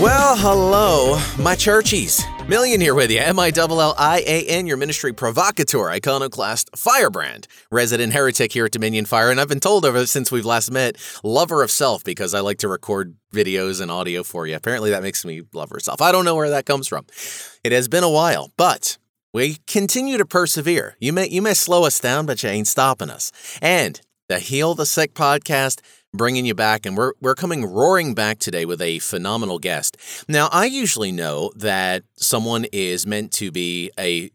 Well, hello, my churchies. Millian here with you. M I L L I A N, your ministry provocateur, iconoclast, firebrand, resident heretic here at Dominion Fire. And I've been told over since we've last met, lover of self, because I like to record videos and audio for you. Apparently, that makes me lover of self. I don't know where that comes from. It has been a while, but we continue to persevere. You may you may slow us down, but you ain't stopping us. And the Heal the Sick podcast bringing you back, and we're, we're coming roaring back today with a phenomenal guest. Now, I usually know that someone is meant to be a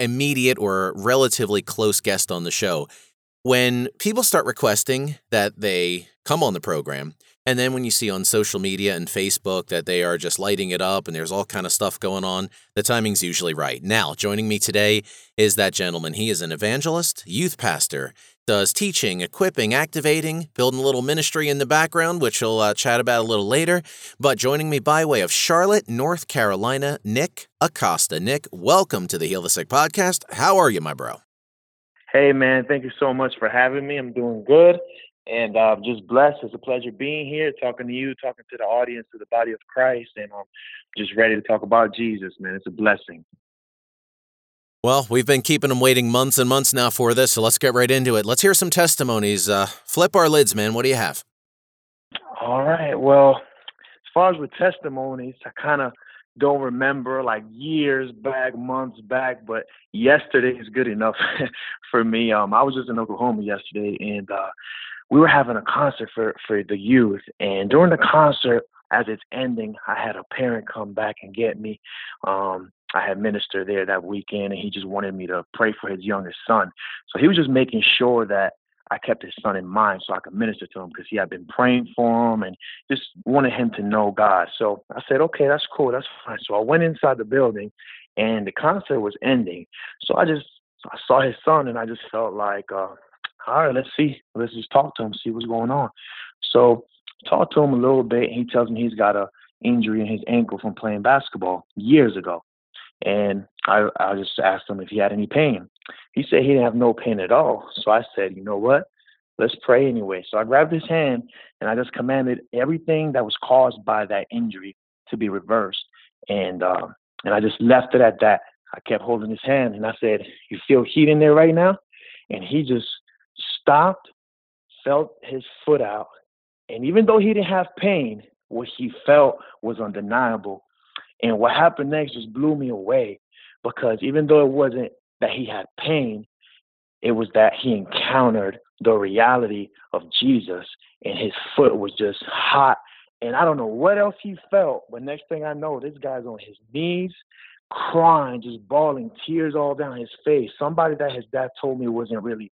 immediate or relatively close guest on the show when people start requesting that they come on the program and then when you see on social media and Facebook that they are just lighting it up and there's all kind of stuff going on, the timing's usually right. Now, joining me today is that gentleman. He is an evangelist, youth pastor, does teaching, equipping, activating, building a little ministry in the background, which we'll uh, chat about a little later. But joining me by way of Charlotte, North Carolina, Nick Acosta. Nick, welcome to the Heal the Sick podcast. How are you, my bro? Hey, man. Thank you so much for having me. I'm doing good and I'm um, just blessed. It's a pleasure being here, talking to you, talking to the audience, to the body of Christ, and I'm just ready to talk about Jesus, man. It's a blessing. Well, we've been keeping them waiting months and months now for this, so let's get right into it. Let's hear some testimonies. Uh, flip our lids, man. What do you have? All right. Well, as far as with testimonies, I kind of don't remember like years back, months back, but yesterday is good enough for me. Um, I was just in Oklahoma yesterday, and uh, we were having a concert for for the youth, and during the concert, as it's ending, I had a parent come back and get me. Um, I had ministered there that weekend, and he just wanted me to pray for his youngest son. So he was just making sure that I kept his son in mind so I could minister to him because he had been praying for him and just wanted him to know God. So I said, okay, that's cool, that's fine. So I went inside the building, and the concert was ending. So I just I saw his son, and I just felt like, uh, all right, let's see, let's just talk to him, see what's going on. So talked to him a little bit. And he tells me he's got a injury in his ankle from playing basketball years ago. And I, I just asked him if he had any pain. He said he didn't have no pain at all. So I said, you know what? Let's pray anyway. So I grabbed his hand and I just commanded everything that was caused by that injury to be reversed. And uh, and I just left it at that. I kept holding his hand and I said, "You feel heat in there right now?" And he just stopped, felt his foot out, and even though he didn't have pain, what he felt was undeniable. And what happened next just blew me away because even though it wasn't that he had pain, it was that he encountered the reality of Jesus and his foot was just hot. And I don't know what else he felt, but next thing I know, this guy's on his knees, crying, just bawling, tears all down his face. Somebody that his dad told me wasn't really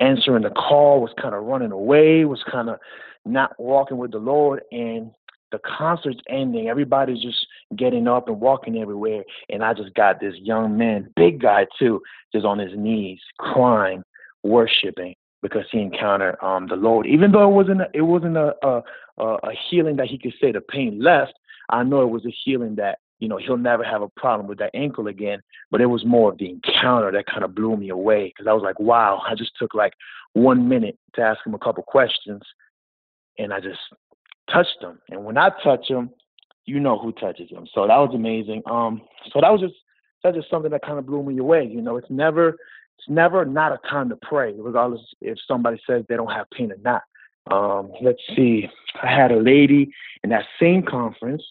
answering the call, was kind of running away, was kind of not walking with the Lord. And the concert's ending. Everybody's just getting up and walking everywhere. And I just got this young man, big guy too, just on his knees, crying, worshiping because he encountered um, the Lord. Even though it wasn't a, it wasn't a, a a healing that he could say the pain left, I know it was a healing that you know he'll never have a problem with that ankle again. But it was more of the encounter that kind of blew me away because I was like, wow, I just took like one minute to ask him a couple questions, and I just touched him. And when I touch him, you know who touches them. So that was amazing. Um, so that was just that's just something that kind of blew me away. You know, it's never it's never not a time to pray, regardless if somebody says they don't have pain or not. Um, let's see. I had a lady in that same conference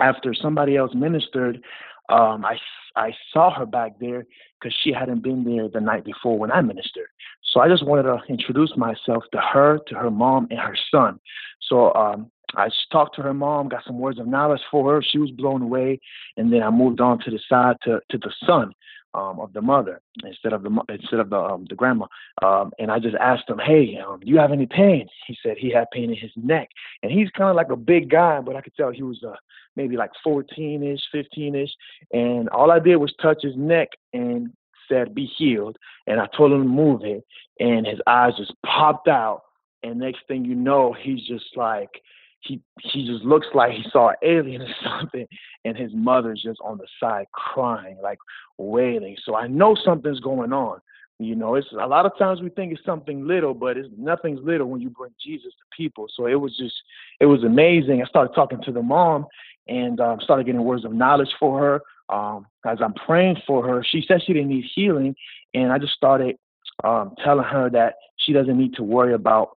after somebody else ministered. Um, I I saw her back there because she hadn't been there the night before when I ministered. So I just wanted to introduce myself to her, to her mom, and her son. So um, I talked to her mom, got some words of knowledge for her. She was blown away, and then I moved on to the side to to the son um, of the mother instead of the instead of the um, the grandma. Um, and I just asked him, "Hey, um, do you have any pain?" He said he had pain in his neck, and he's kind of like a big guy, but I could tell he was uh, maybe like 14ish, 15ish. And all I did was touch his neck and said, "Be healed." And I told him to move it, and his eyes just popped out. And next thing you know, he's just like he he just looks like he saw an alien or something, and his mother's just on the side crying, like wailing. So I know something's going on. You know, it's a lot of times we think it's something little, but it's nothing's little when you bring Jesus to people. So it was just, it was amazing. I started talking to the mom and um, started getting words of knowledge for her. Um, as I'm praying for her, she said she didn't need healing, and I just started um, telling her that she doesn't need to worry about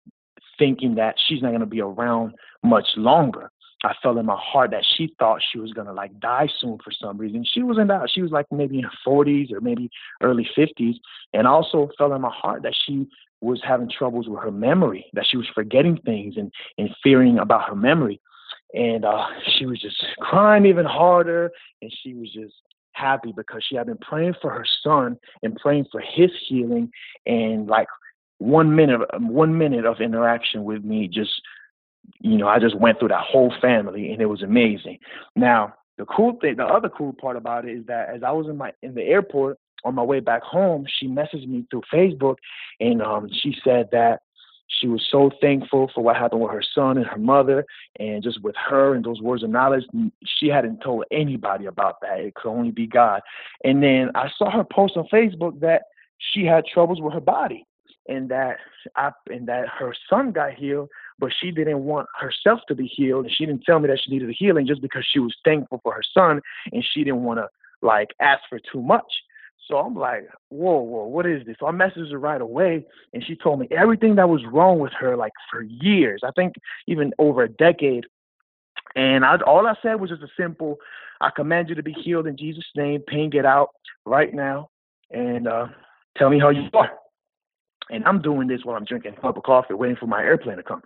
thinking that she's not going to be around much longer. I felt in my heart that she thought she was gonna like die soon for some reason. She wasn't that. She was like maybe in her 40s or maybe early 50s, and also felt in my heart that she was having troubles with her memory, that she was forgetting things and and fearing about her memory, and uh, she was just crying even harder, and she was just happy because she had been praying for her son and praying for his healing, and like one minute one minute of interaction with me just you know, I just went through that whole family and it was amazing. Now, the cool thing, the other cool part about it is that as I was in my in the airport on my way back home, she messaged me through Facebook and um she said that she was so thankful for what happened with her son and her mother and just with her and those words of knowledge she hadn't told anybody about that. It could only be god. And then i saw her post on facebook that she had troubles with her body and that I, and that her son got healed but she didn't want herself to be healed and she didn't tell me that she needed a healing just because she was thankful for her son and she didn't want to like ask for too much. So i'm like whoa whoa what is this? So i messaged her right away and she told me everything that was wrong with her like for years i think even over a decade. And I, all i said was just a simple i command you to be healed in jesus name pain get out right now and uh tell me how you are and I'm doing this while I'm drinking a cup of coffee, waiting for my airplane to come.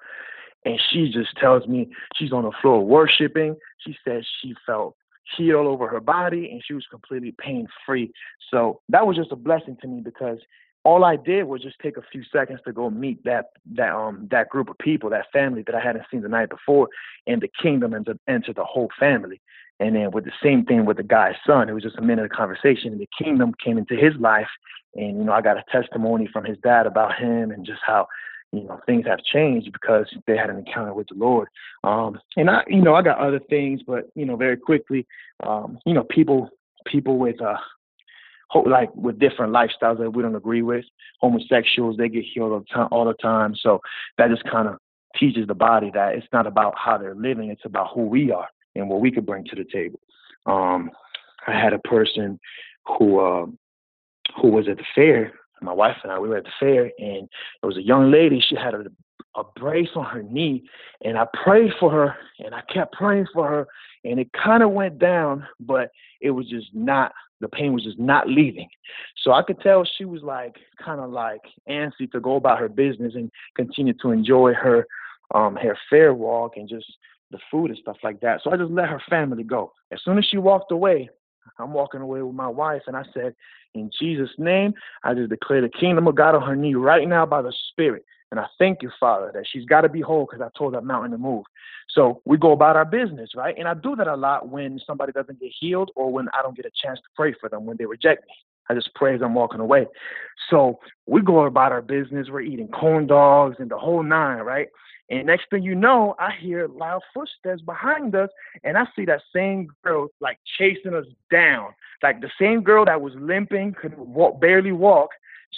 And she just tells me she's on the floor worshiping. She says she felt heat all over her body and she was completely pain free. So that was just a blessing to me because all I did was just take a few seconds to go meet that that um that group of people, that family that I hadn't seen the night before, and the kingdom and to the whole family. And then with the same thing with the guy's son, it was just a minute of conversation, and the kingdom came into his life. And you know, I got a testimony from his dad about him and just how you know things have changed because they had an encounter with the Lord. Um, and I, you know, I got other things, but you know, very quickly, um, you know, people people with uh like with different lifestyles that we don't agree with. Homosexuals, they get healed all the time. All the time. So that just kind of teaches the body that it's not about how they're living; it's about who we are and what we could bring to the table. Um, I had a person who uh, who was at the fair. My wife and I we were at the fair, and there was a young lady. She had a, a brace on her knee, and I prayed for her, and I kept praying for her, and it kind of went down, but it was just not. The pain was just not leaving, so I could tell she was like kind of like antsy to go about her business and continue to enjoy her um her fair walk and just the food and stuff like that. So I just let her family go. As soon as she walked away, I'm walking away with my wife, and I said, In Jesus' name, I just declare the kingdom of God on her knee right now by the Spirit. And I thank you, Father, that she's got to be whole because I told that mountain to move. So we go about our business, right? And I do that a lot when somebody doesn't get healed or when I don't get a chance to pray for them when they reject me. I just pray as I'm walking away. So we go about our business. We're eating corn dogs and the whole nine, right? And next thing you know, I hear loud footsteps behind us, and I see that same girl like chasing us down, like the same girl that was limping, could walk, barely walk,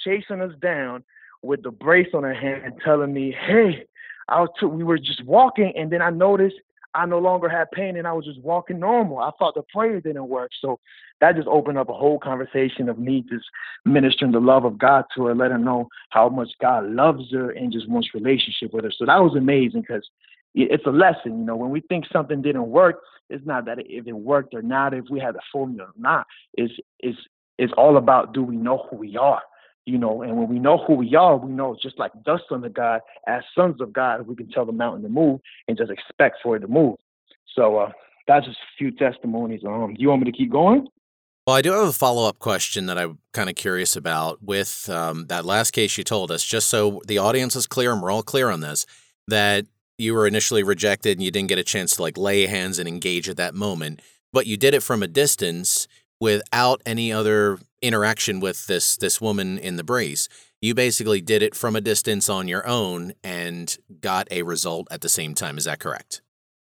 chasing us down with the brace on her hand and telling me, "Hey, I was t- we were just walking, and then I noticed I no longer had pain and I was just walking normal. I thought the prayer didn't work. So that just opened up a whole conversation of me just ministering the love of God to her, let her know how much God loves her and just wants relationship with her. So that was amazing because it's a lesson. You know, when we think something didn't work, it's not that if it worked or not, if we had the formula or not. It's it's it's all about do we know who we are? You know, and when we know who we are, we know just like dust the God, as sons of God, we can tell the mountain to move and just expect for it to move. So uh, that's just a few testimonies. Um, do you want me to keep going? Well, I do have a follow up question that I'm kind of curious about with um, that last case you told us, just so the audience is clear and we're all clear on this, that you were initially rejected and you didn't get a chance to like lay hands and engage at that moment, but you did it from a distance without any other interaction with this this woman in the brace. You basically did it from a distance on your own and got a result at the same time. Is that correct?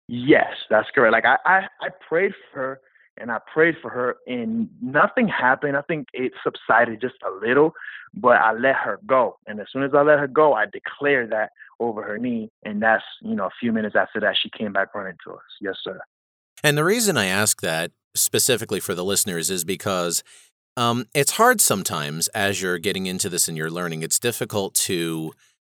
Yes, that's correct. Like I, I, I prayed for her and I prayed for her and nothing happened. I think it subsided just a little, but I let her go. And as soon as I let her go, I declared that over her knee. And that's, you know, a few minutes after that, she came back running to us. Yes, sir. And the reason I ask that specifically for the listeners is because um, it's hard sometimes as you're getting into this and you're learning. It's difficult to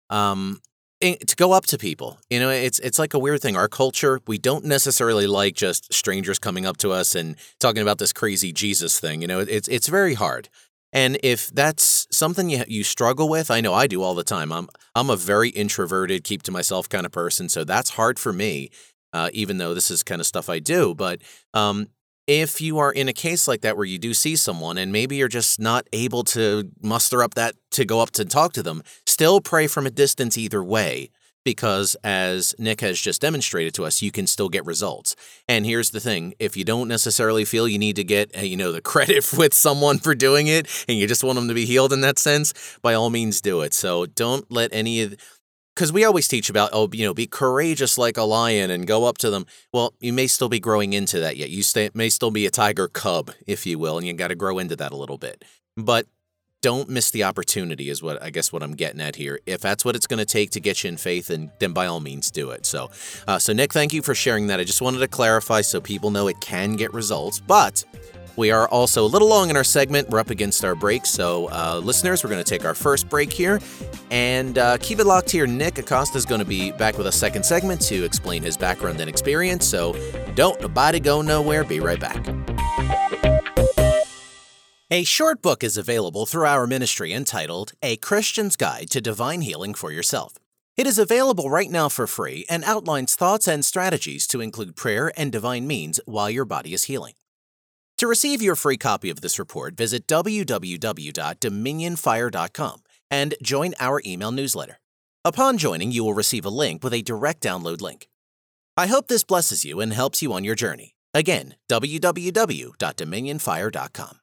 um, to go up to people. You know, it's it's like a weird thing. Our culture, we don't necessarily like just strangers coming up to us and talking about this crazy Jesus thing. You know, it's it's very hard. And if that's something you you struggle with, I know I do all the time. I'm I'm a very introverted, keep to myself kind of person, so that's hard for me. Uh, even though this is kind of stuff I do, but um, if you are in a case like that where you do see someone and maybe you're just not able to muster up that to go up to talk to them, still pray from a distance either way. Because as Nick has just demonstrated to us, you can still get results. And here's the thing: if you don't necessarily feel you need to get, uh, you know, the credit with someone for doing it, and you just want them to be healed in that sense, by all means do it. So don't let any of because we always teach about oh you know be courageous like a lion and go up to them. Well you may still be growing into that yet. You stay, may still be a tiger cub if you will and you got to grow into that a little bit. But don't miss the opportunity is what i guess what i'm getting at here. If that's what it's going to take to get you in faith and then by all means do it. So uh, so nick thank you for sharing that. I just wanted to clarify so people know it can get results but we are also a little long in our segment. We're up against our break. So, uh, listeners, we're going to take our first break here and uh, keep it locked here. Nick Acosta is going to be back with a second segment to explain his background and experience. So, don't nobody go nowhere. Be right back. A short book is available through our ministry entitled A Christian's Guide to Divine Healing for Yourself. It is available right now for free and outlines thoughts and strategies to include prayer and divine means while your body is healing. To receive your free copy of this report, visit www.dominionfire.com and join our email newsletter. Upon joining, you will receive a link with a direct download link. I hope this blesses you and helps you on your journey. Again, www.dominionfire.com.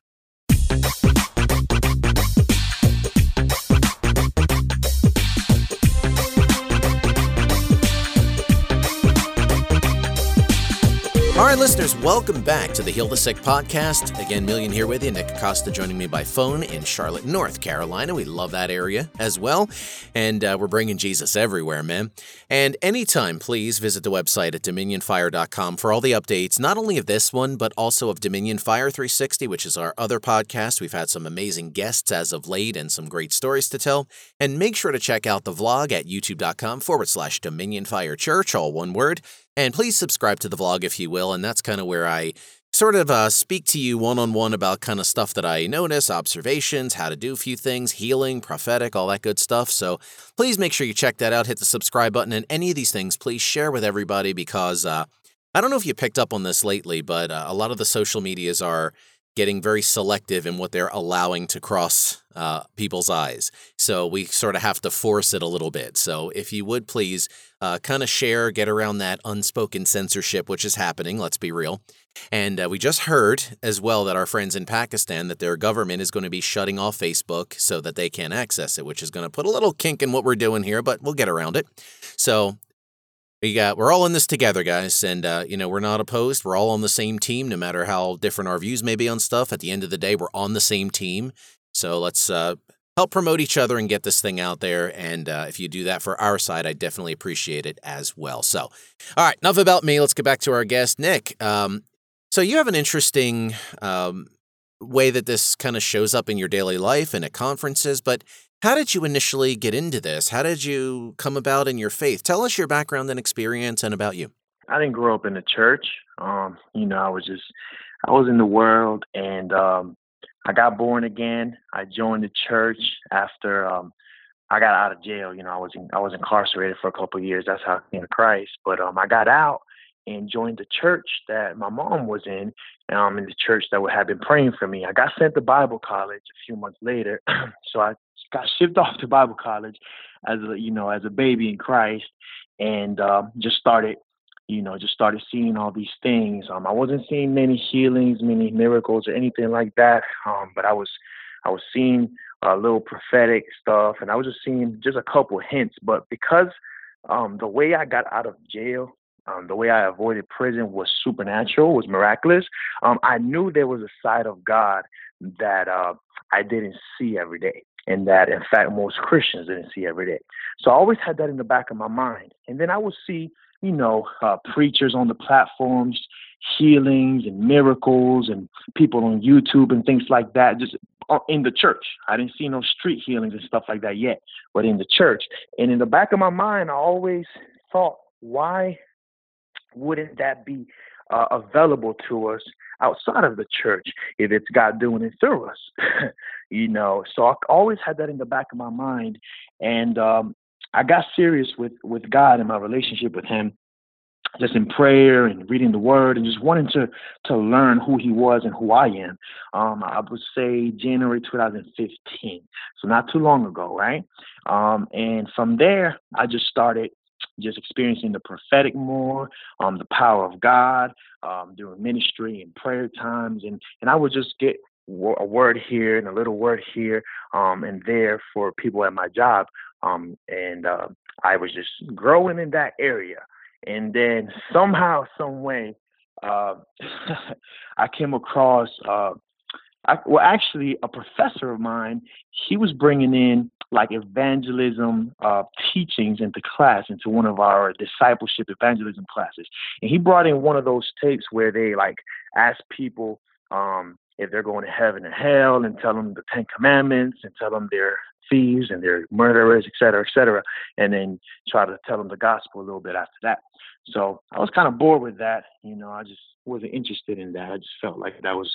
All right, listeners, welcome back to the Heal the Sick podcast. Again, Millian here with you. Nick Acosta joining me by phone in Charlotte, North Carolina. We love that area as well. And uh, we're bringing Jesus everywhere, man. And anytime, please visit the website at dominionfire.com for all the updates, not only of this one, but also of Dominion Fire 360, which is our other podcast. We've had some amazing guests as of late and some great stories to tell. And make sure to check out the vlog at youtube.com forward slash Dominion Fire Church, all one word. And please subscribe to the vlog if you will. And that's kind of where I sort of uh, speak to you one on one about kind of stuff that I notice, observations, how to do a few things, healing, prophetic, all that good stuff. So please make sure you check that out. Hit the subscribe button. And any of these things, please share with everybody because uh, I don't know if you picked up on this lately, but uh, a lot of the social medias are getting very selective in what they're allowing to cross uh, people's eyes. So we sort of have to force it a little bit. So if you would please uh, kind of share, get around that unspoken censorship, which is happening, let's be real. And uh, we just heard as well that our friends in Pakistan, that their government is going to be shutting off Facebook so that they can't access it, which is going to put a little kink in what we're doing here, but we'll get around it. So we got we're all in this together guys and uh, you know we're not opposed. We're all on the same team no matter how different our views may be on stuff. At the end of the day we're on the same team. So let's uh, help promote each other and get this thing out there. And uh, if you do that for our side i definitely appreciate it as well. So all right enough about me. Let's get back to our guest nick. Um, so you have an interesting um, way that this kind of shows up in your daily life and at conferences but how did you initially get into this? How did you come about in your faith? Tell us your background and experience and about you. I didn't grow up in the church. Um, you know, I was just I was in the world and um I got born again. I joined the church after um I got out of jail. You know, I was in, I was incarcerated for a couple of years. That's how I came to Christ. But um I got out and joined the church that my mom was in, um, in the church that had been praying for me. I got sent to Bible college a few months later, so I got shipped off to Bible college as a you know as a baby in Christ, and um, just started you know just started seeing all these things. Um, I wasn't seeing many healings, many miracles, or anything like that. Um, but I was I was seeing a little prophetic stuff, and I was just seeing just a couple hints. But because um, the way I got out of jail, Um, the way I avoided prison was supernatural, was miraculous. Um, I knew there was a side of God that uh, I didn't see every day, and that in fact most Christians didn't see every day. So I always had that in the back of my mind. And then I would see, you know, uh, preachers on the platforms, healings and miracles, and people on YouTube and things like that, just uh, in the church. I didn't see no street healings and stuff like that yet, but in the church. And in the back of my mind, I always thought, why wouldn't that be uh, available to us outside of the church if it's God doing it through us? you know, so I always had that in the back of my mind, and um, I got serious with with God and my relationship with Him, just in prayer and reading the Word and just wanting to to learn who He was and who I am. Um, I would say January 2015, so not too long ago, right? Um, and from there, I just started just experiencing the prophetic more, um, the power of God, um, doing ministry and prayer times, and and I would just get a word here and a little word here um, and there for people at my job, um, and uh, I was just growing in that area. And then somehow, some way, uh, I came across uh, I, well, actually, a professor of mine, he was bringing in like evangelism uh, teachings into class, into one of our discipleship evangelism classes. And he brought in one of those tapes where they like ask people um, if they're going to heaven and hell and tell them the Ten Commandments and tell them they're thieves and they're murderers, et cetera, et cetera, and then try to tell them the gospel a little bit after that. So I was kind of bored with that. You know, I just wasn't interested in that. I just felt like that was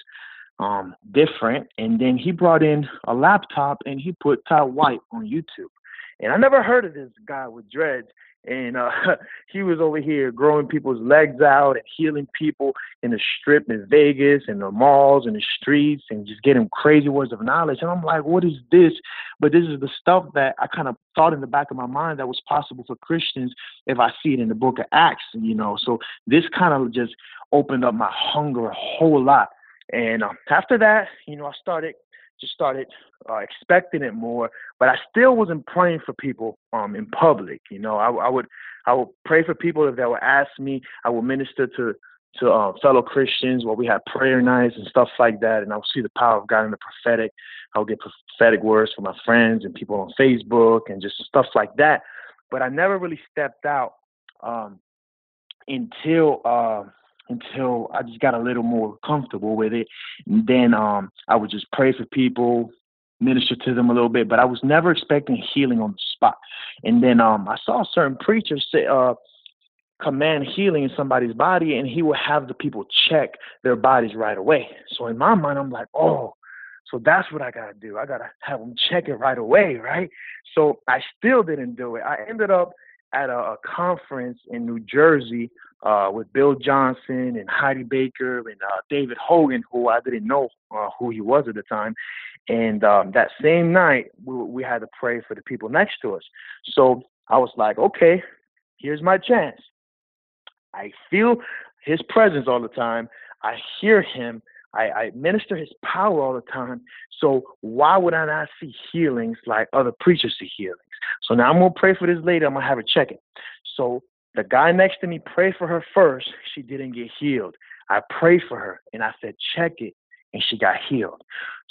um, different. And then he brought in a laptop and he put Todd White on YouTube. And I never heard of this guy with dreads. And uh, he was over here growing people's legs out and healing people in the strip in Vegas and the malls and the streets and just getting crazy words of knowledge. And I'm like, what is this? But this is the stuff that I kind of thought in the back of my mind that was possible for Christians if I see it in the book of Acts, you know. So this kind of just opened up my hunger a whole lot and um, after that, you know, I started just started uh, expecting it more, but I still wasn't praying for people um, in public. You know, I, I would I would pray for people that would ask me. I would minister to to uh, fellow Christians where we had prayer nights and stuff like that, and I would see the power of God in the prophetic. I would get prophetic words from my friends and people on Facebook and just stuff like that. But I never really stepped out um, until. Uh, until I just got a little more comfortable with it. And then um, I would just pray for people, minister to them a little bit, but I was never expecting healing on the spot. And then um, I saw certain preachers say, uh, command healing in somebody's body, and he would have the people check their bodies right away. So in my mind, I'm like, oh, so that's what I gotta do. I gotta have them check it right away, right? So I still didn't do it. I ended up at a, a conference in New Jersey uh, with Bill Johnson and Heidi Baker and uh, David Hogan, who I didn't know uh, who he was at the time. And um, that same night, we, we had to pray for the people next to us. So I was like, okay, here's my chance. I feel his presence all the time. I hear him. I, I minister his power all the time. So why would I not see healings like other preachers see healings? So now I'm gonna pray for this lady. I'm gonna have her check it. So the guy next to me prayed for her first. She didn't get healed. I prayed for her and I said, check it. And she got healed.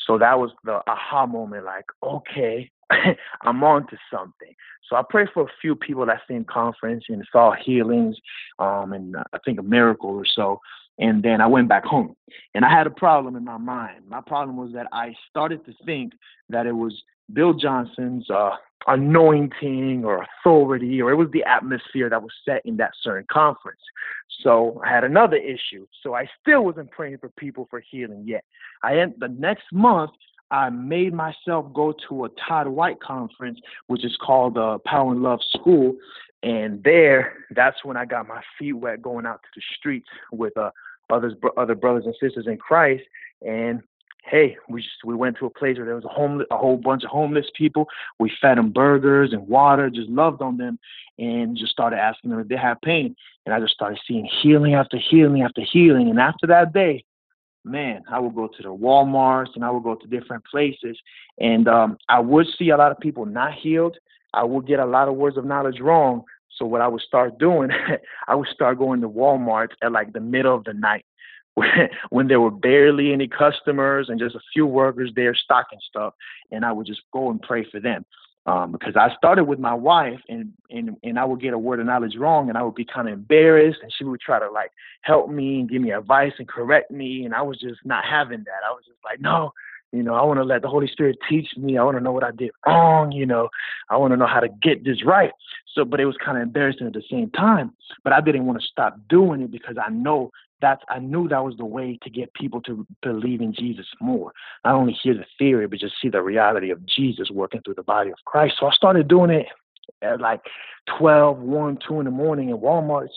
So that was the aha moment like, okay, I'm on to something. So I prayed for a few people that same conference and saw healings um, and I think a miracle or so. And then I went back home. And I had a problem in my mind. My problem was that I started to think that it was Bill Johnson's uh, anointing or authority, or it was the atmosphere that was set in that certain conference. So I had another issue. So I still wasn't praying for people for healing yet. I end the next month. I made myself go to a Todd White conference, which is called the Power and Love School, and there, that's when I got my feet wet going out to the streets with uh, others, other brothers and sisters in Christ, and hey, we just we went to a place where there was a homeless, a whole bunch of homeless people. We fed them burgers and water, just loved on them, and just started asking them if they had pain. And I just started seeing healing after healing after healing. And after that day, man, I would go to the WalMarts and I would go to different places, and um, I would see a lot of people not healed. I would get a lot of words of knowledge wrong. So what I would start doing, I would start going to Walmart at like the middle of the night when there were barely any customers and just a few workers there stocking stuff, and I would just go and pray for them. Um, because I started with my wife and, and and I would get a word of knowledge wrong and I would be kind of embarrassed and she would try to like help me and give me advice and correct me and I was just not having that. I was just like, no, you know, I want to let the Holy Spirit teach me. I want to know what I did wrong. You know, I want to know how to get this right. So, but it was kind of embarrassing at the same time. But I didn't want to stop doing it because I know that's I knew that was the way to get people to believe in Jesus more. Not only hear the theory, but just see the reality of Jesus working through the body of Christ. So I started doing it at like 12, 1, 2 in the morning in Walmart,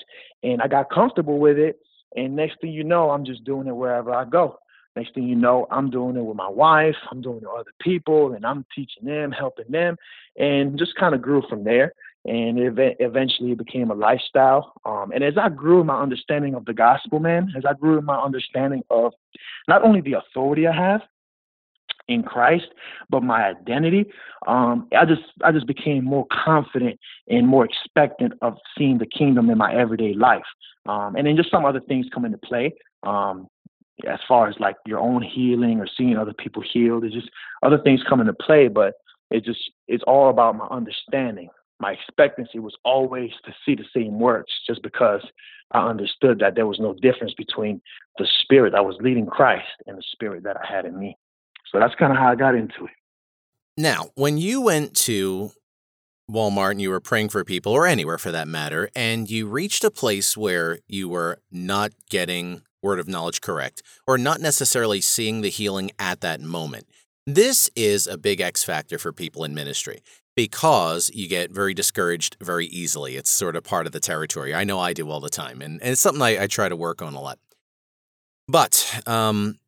and I got comfortable with it. And next thing you know, I'm just doing it wherever I go. Next thing you know, I'm doing it with my wife, I'm doing it with other people, and I'm teaching them, helping them, and just kind of grew from there and it eventually it became a lifestyle. Um, and as I grew in my understanding of the gospel, man, as I grew in my understanding of not only the authority I have in Christ, but my identity, um, I just I just became more confident and more expectant of seeing the kingdom in my everyday life. Um, and then just some other things come into play. Um, as far as like your own healing or seeing other people healed, there's just other things come into play, but it just it's all about my understanding my expectancy was always to see the same works just because I understood that there was no difference between the spirit that was leading Christ and the spirit that I had in me. So that's kind of how I got into it. Now, when you went to Walmart and you were praying for people, or anywhere for that matter, and you reached a place where you were not getting word of knowledge correct, or not necessarily seeing the healing at that moment, this is a big X factor for people in ministry because you get very discouraged very easily. It's sort of part of the territory. I know I do all the time, and, and it's something I, I, try to work on a lot. But um,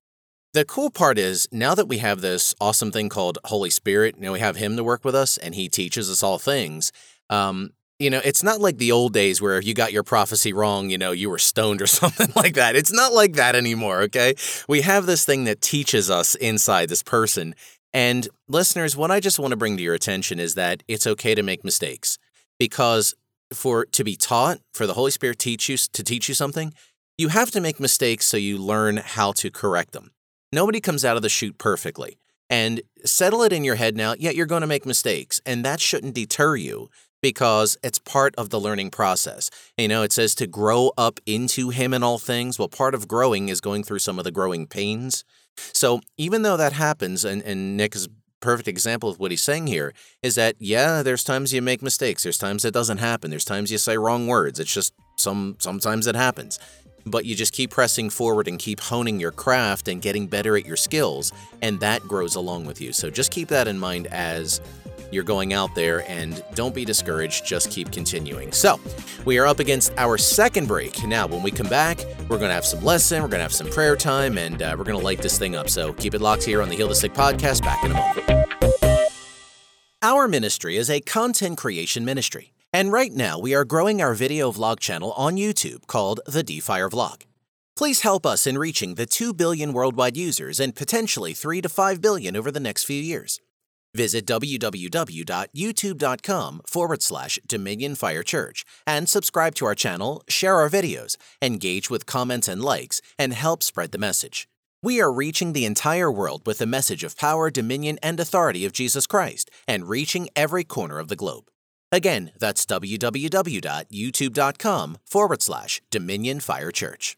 the cool part is now that we have this awesome thing called Holy Spirit, know, we have Him to work with us, and He teaches us all things. Um, you know, it's not like the old days where if you got your prophecy wrong, you know, you were stoned or something like that. It's not like that anymore, okay? We have this thing that teaches us inside this person, and listeners, what I just want to bring to your attention is that it's okay to make mistakes because for to be taught, for the Holy Spirit teach you to teach you something, you have to make mistakes so you learn how to correct them. Nobody comes out of the chute perfectly. And settle it in your head now, yeah, you're going to make mistakes, and that shouldn't deter you because it's part of the learning process. You know, it says to grow up into Him in all things. Well, part of growing is going through some of the growing pains. So even though that happens, and, and Nick is perfect example of what he's saying here is that yeah there's times you make mistakes there's times it doesn't happen there's times you say wrong words it's just some sometimes it happens but you just keep pressing forward and keep honing your craft and getting better at your skills and that grows along with you so just keep that in mind as you're going out there and don't be discouraged, just keep continuing. So, we are up against our second break. Now, when we come back, we're going to have some lesson, we're going to have some prayer time, and uh, we're going to light this thing up. So, keep it locked here on the Heal the Sick podcast. Back in a moment. Our ministry is a content creation ministry. And right now, we are growing our video vlog channel on YouTube called The Defire Vlog. Please help us in reaching the 2 billion worldwide users and potentially 3 to 5 billion over the next few years. Visit www.youtube.com forward slash Dominion Fire Church and subscribe to our channel, share our videos, engage with comments and likes, and help spread the message. We are reaching the entire world with the message of power, dominion, and authority of Jesus Christ and reaching every corner of the globe. Again, that's www.youtube.com forward slash Dominion Fire Church.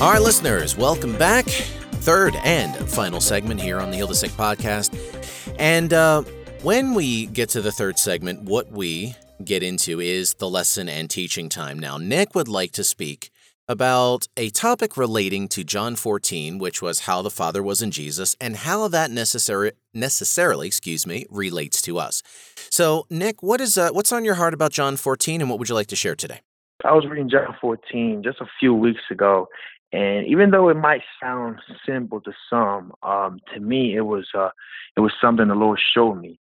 Right, listeners, welcome back. Third and final segment here on the Heal the Sick podcast. And uh, when we get to the third segment, what we get into is the lesson and teaching time. Now, Nick would like to speak about a topic relating to John 14, which was how the Father was in Jesus and how that necessary, necessarily, excuse me, relates to us. So, Nick, what is uh, what's on your heart about John 14 and what would you like to share today? I was reading John 14 just a few weeks ago, and even though it might sound simple to some, um, to me it was uh, it was something the Lord showed me.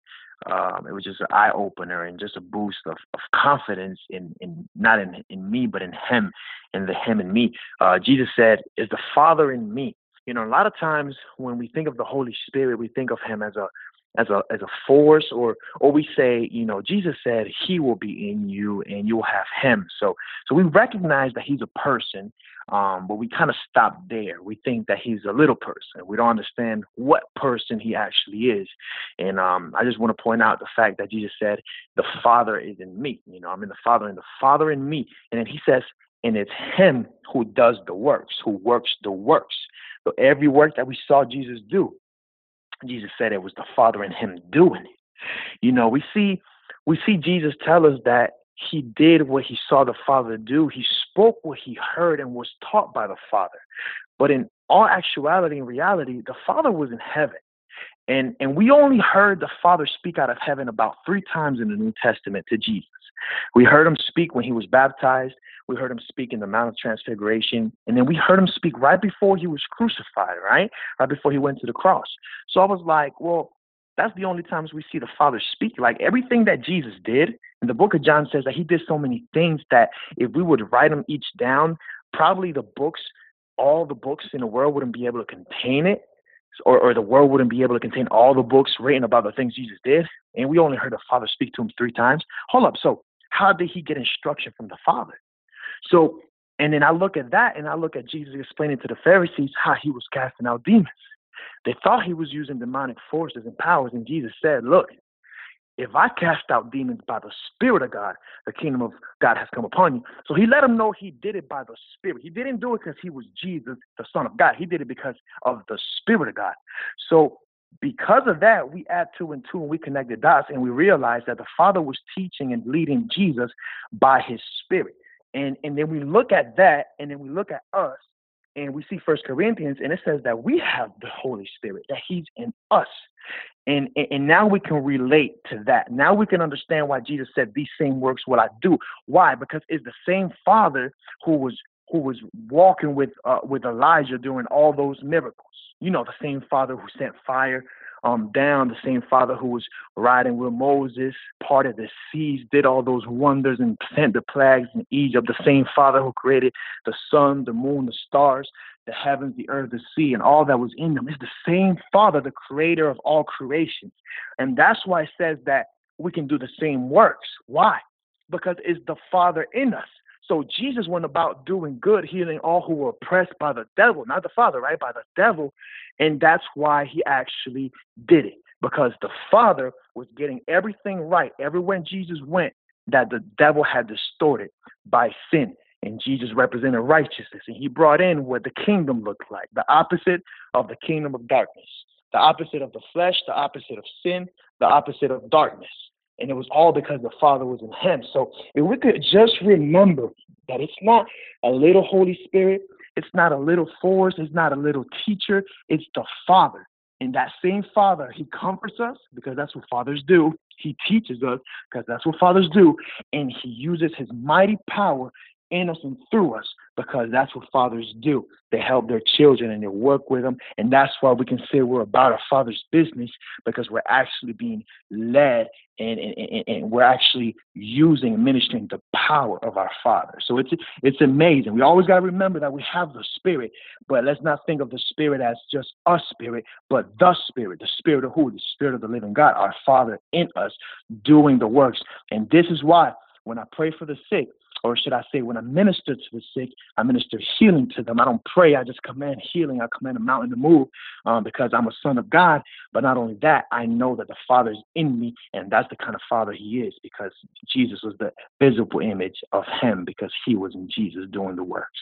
Um, it was just an eye opener and just a boost of, of confidence in, in not in, in me, but in Him, in the Him and me. Uh, Jesus said, "Is the Father in me?" You know, a lot of times when we think of the Holy Spirit, we think of Him as a as a as a force or or we say you know jesus said he will be in you and you will have him. So so we recognize that he's a person um, but we kind of stop there. We think that he's a little person. We don't understand what person he actually is. And um, i just want to point out the fact that jesus said the father is in me. You know i'm in the father and the father in me. And then he says and it's him who does the works who works the works so every work that we saw jesus do Jesus said it was the Father and Him doing it. You know, we see we see Jesus tell us that he did what he saw the Father do. He spoke what he heard and was taught by the Father. But in all actuality and reality, the Father was in heaven. And and we only heard the Father speak out of heaven about three times in the New Testament to Jesus. We heard him speak when he was baptized. We heard him speak in the Mount of Transfiguration. And then we heard him speak right before he was crucified, right? Right before he went to the cross. So I was like, well, that's the only times we see the Father speak. Like everything that Jesus did, and the book of John says that he did so many things that if we would write them each down, probably the books, all the books in the world wouldn't be able to contain it. Or, or the world wouldn't be able to contain all the books written about the things Jesus did. And we only heard the Father speak to him three times. Hold up. So how did he get instruction from the Father? So, and then I look at that and I look at Jesus explaining to the Pharisees how he was casting out demons. They thought he was using demonic forces and powers, and Jesus said, Look, if I cast out demons by the Spirit of God, the kingdom of God has come upon you. So he let them know he did it by the Spirit. He didn't do it because he was Jesus, the Son of God. He did it because of the Spirit of God. So because of that, we add two and two and we connect the dots and we realize that the Father was teaching and leading Jesus by his Spirit. And and then we look at that and then we look at us and we see First Corinthians and it says that we have the Holy Spirit, that He's in us. And, and, and now we can relate to that. Now we can understand why Jesus said, These same works will I do. Why? Because it's the same Father who was who was walking with uh, with Elijah doing all those miracles. You know, the same Father who sent fire um, down, the same Father who was riding with Moses, parted the seas, did all those wonders, and sent the plagues in Egypt. The same Father who created the sun, the moon, the stars, the heavens, the earth, the sea, and all that was in them. is the same Father, the creator of all creation. And that's why it says that we can do the same works. Why? Because it's the Father in us. So Jesus went about doing good, healing all who were oppressed by the devil, not the Father, right? By the devil. And that's why he actually did it, because the Father was getting everything right. Everywhere Jesus went, that the devil had distorted by sin. And Jesus represented righteousness. And he brought in what the kingdom looked like the opposite of the kingdom of darkness, the opposite of the flesh, the opposite of sin, the opposite of darkness. And it was all because the Father was in him. So if we could just remember that it's not a little Holy Spirit, it's not a little force, it's not a little teacher, it's the Father. And that same Father, He comforts us because that's what fathers do. He teaches us because that's what fathers do. And He uses His mighty power in us and through us because that's what fathers do. They help their children and they work with them. And that's why we can say we're about our father's business because we're actually being led and, and, and we're actually using and ministering the power of our father. So it's it's amazing. We always got to remember that we have the spirit, but let's not think of the spirit as just a spirit, but the spirit, the spirit of who? The spirit of the living God, our father in us doing the works. And this is why when I pray for the sick, or should I say, when I minister to the sick, I minister healing to them. I don't pray, I just command healing. I command a mountain to move um, because I'm a son of God. But not only that, I know that the Father is in me, and that's the kind of Father He is because Jesus was the visible image of Him because He was in Jesus doing the works.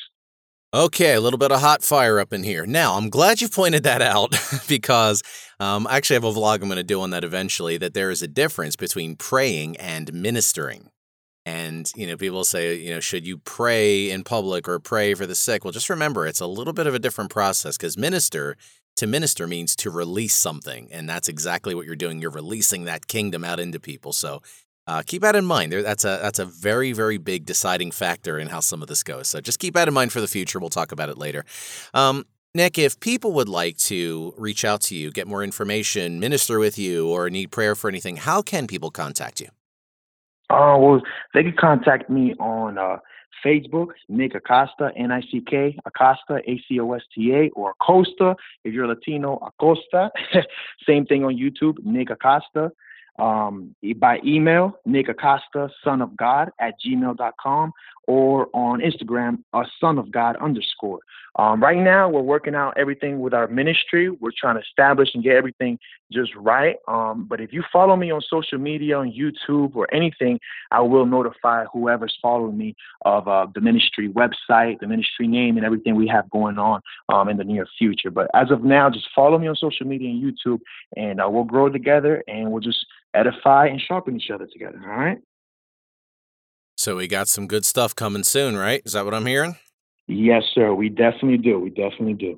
Okay, a little bit of hot fire up in here. Now, I'm glad you pointed that out because um, I actually have a vlog I'm going to do on that eventually. That there is a difference between praying and ministering. And, you know, people say, you know, should you pray in public or pray for the sick? Well, just remember, it's a little bit of a different process because minister to minister means to release something. And that's exactly what you're doing. You're releasing that kingdom out into people. So uh, keep that in mind. That's a, that's a very, very big deciding factor in how some of this goes. So just keep that in mind for the future. We'll talk about it later. Um, Nick, if people would like to reach out to you, get more information, minister with you, or need prayer for anything, how can people contact you? Uh, well, they can contact me on uh, Facebook, Nick Acosta, N I C K, Acosta, A C O S T A, or Acosta. If you're Latino, Acosta. Same thing on YouTube, Nick Acosta. Um, by email, Nick Acosta, son of God, at gmail.com, or on Instagram, a son of God underscore. Um, right now, we're working out everything with our ministry. We're trying to establish and get everything just right. Um, but if you follow me on social media, on YouTube, or anything, I will notify whoever's following me of uh, the ministry website, the ministry name, and everything we have going on um, in the near future. But as of now, just follow me on social media and YouTube, and uh, we'll grow together and we'll just edify and sharpen each other together. All right. So we got some good stuff coming soon, right? Is that what I'm hearing? Yes, sir. We definitely do. We definitely do.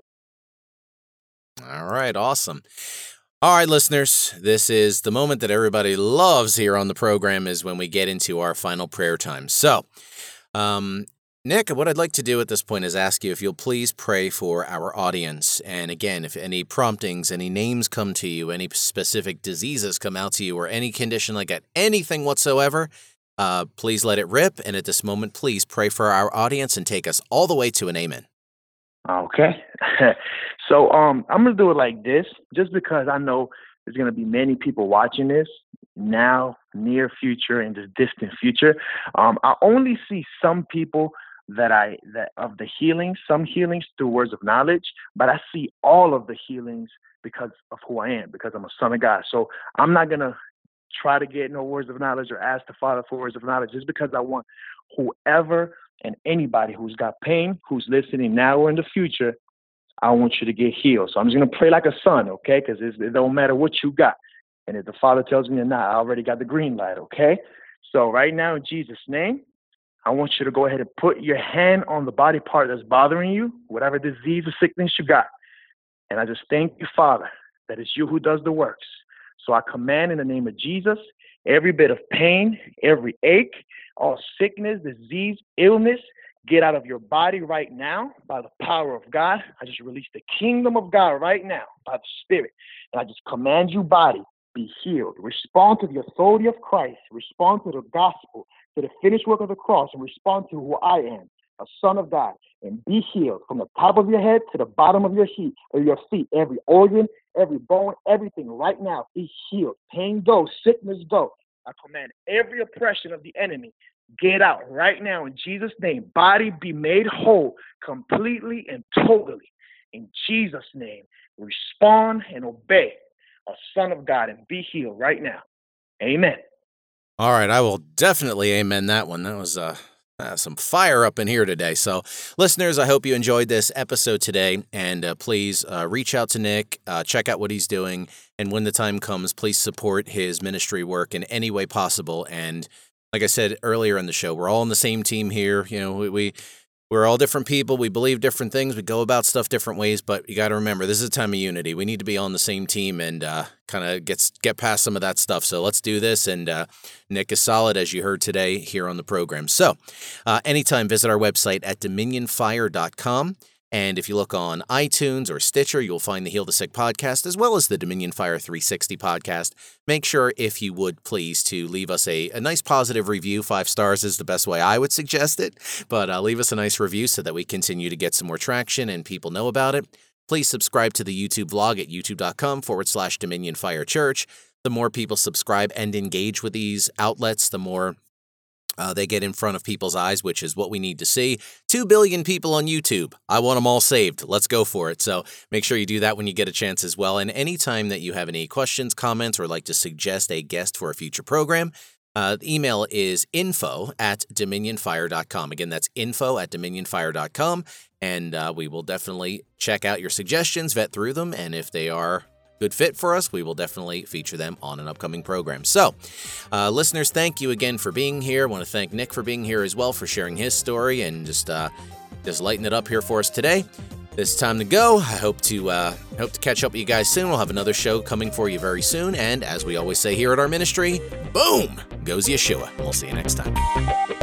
All right, awesome. All right, listeners, this is the moment that everybody loves here on the program is when we get into our final prayer time. So, um, Nick, what I'd like to do at this point is ask you if you'll please pray for our audience. And again, if any promptings, any names come to you, any specific diseases come out to you, or any condition like that, anything whatsoever, uh, please let it rip. And at this moment, please pray for our audience and take us all the way to an amen. Okay. so um, I'm going to do it like this just because I know there's going to be many people watching this now, near future, and the distant future. Um, I only see some people that I that of the healings, some healings through words of knowledge, but I see all of the healings because of who I am, because I'm a son of God. So I'm not gonna try to get no words of knowledge or ask the Father for words of knowledge just because I want whoever and anybody who's got pain, who's listening now or in the future, I want you to get healed. So I'm just gonna pray like a son, okay? Because it don't matter what you got. And if the Father tells me or not, I already got the green light, okay? So right now in Jesus' name, I want you to go ahead and put your hand on the body part that's bothering you, whatever disease or sickness you got. And I just thank you, Father, that it's you who does the works. So I command in the name of Jesus every bit of pain, every ache, all sickness, disease, illness, get out of your body right now by the power of God. I just release the kingdom of God right now by the Spirit. And I just command you, body, be healed. Respond to the authority of Christ. Respond to the gospel, to the finished work of the cross, and respond to who I am, a son of God, and be healed from the top of your head to the bottom of your feet or your feet. Every organ, every bone, everything right now be healed. Pain go, sickness go. I command every oppression of the enemy get out right now in Jesus' name. Body be made whole completely and totally. In Jesus' name, respond and obey a son of God and be healed right now. Amen. All right, I will definitely amen that one. That was uh, uh, some fire up in here today. So, listeners, I hope you enjoyed this episode today. And uh, please uh, reach out to Nick, uh, check out what he's doing. And when the time comes, please support his ministry work in any way possible. And like I said earlier in the show, we're all on the same team here. You know, we, we we're all different people. We believe different things. We go about stuff different ways. But you got to remember, this is a time of unity. We need to be on the same team and uh, kind of get get past some of that stuff. So let's do this. And uh, Nick is solid, as you heard today here on the program. So uh, anytime, visit our website at dominionfire.com. And if you look on iTunes or Stitcher, you'll find the Heal the Sick podcast as well as the Dominion Fire 360 podcast. Make sure, if you would please, to leave us a, a nice positive review. Five stars is the best way I would suggest it, but uh, leave us a nice review so that we continue to get some more traction and people know about it. Please subscribe to the YouTube vlog at youtube.com forward slash Dominion Fire Church. The more people subscribe and engage with these outlets, the more uh, they get in front of people's eyes, which is what we need to see. Two billion people on YouTube. I want them all saved. Let's go for it. So make sure you do that when you get a chance as well. And anytime that you have any questions, comments, or like to suggest a guest for a future program, uh, the email is info at dominionfire.com. Again, that's info at dominionfire.com. And uh, we will definitely check out your suggestions, vet through them, and if they are good fit for us, we will definitely feature them on an upcoming program. So, uh, listeners, thank you again for being here. I want to thank Nick for being here as well, for sharing his story and just uh, just lighting it up here for us today. It's time to go. I hope to uh, hope to catch up with you guys soon. We'll have another show coming for you very soon. And as we always say here at our ministry, boom goes Yeshua. We'll see you next time.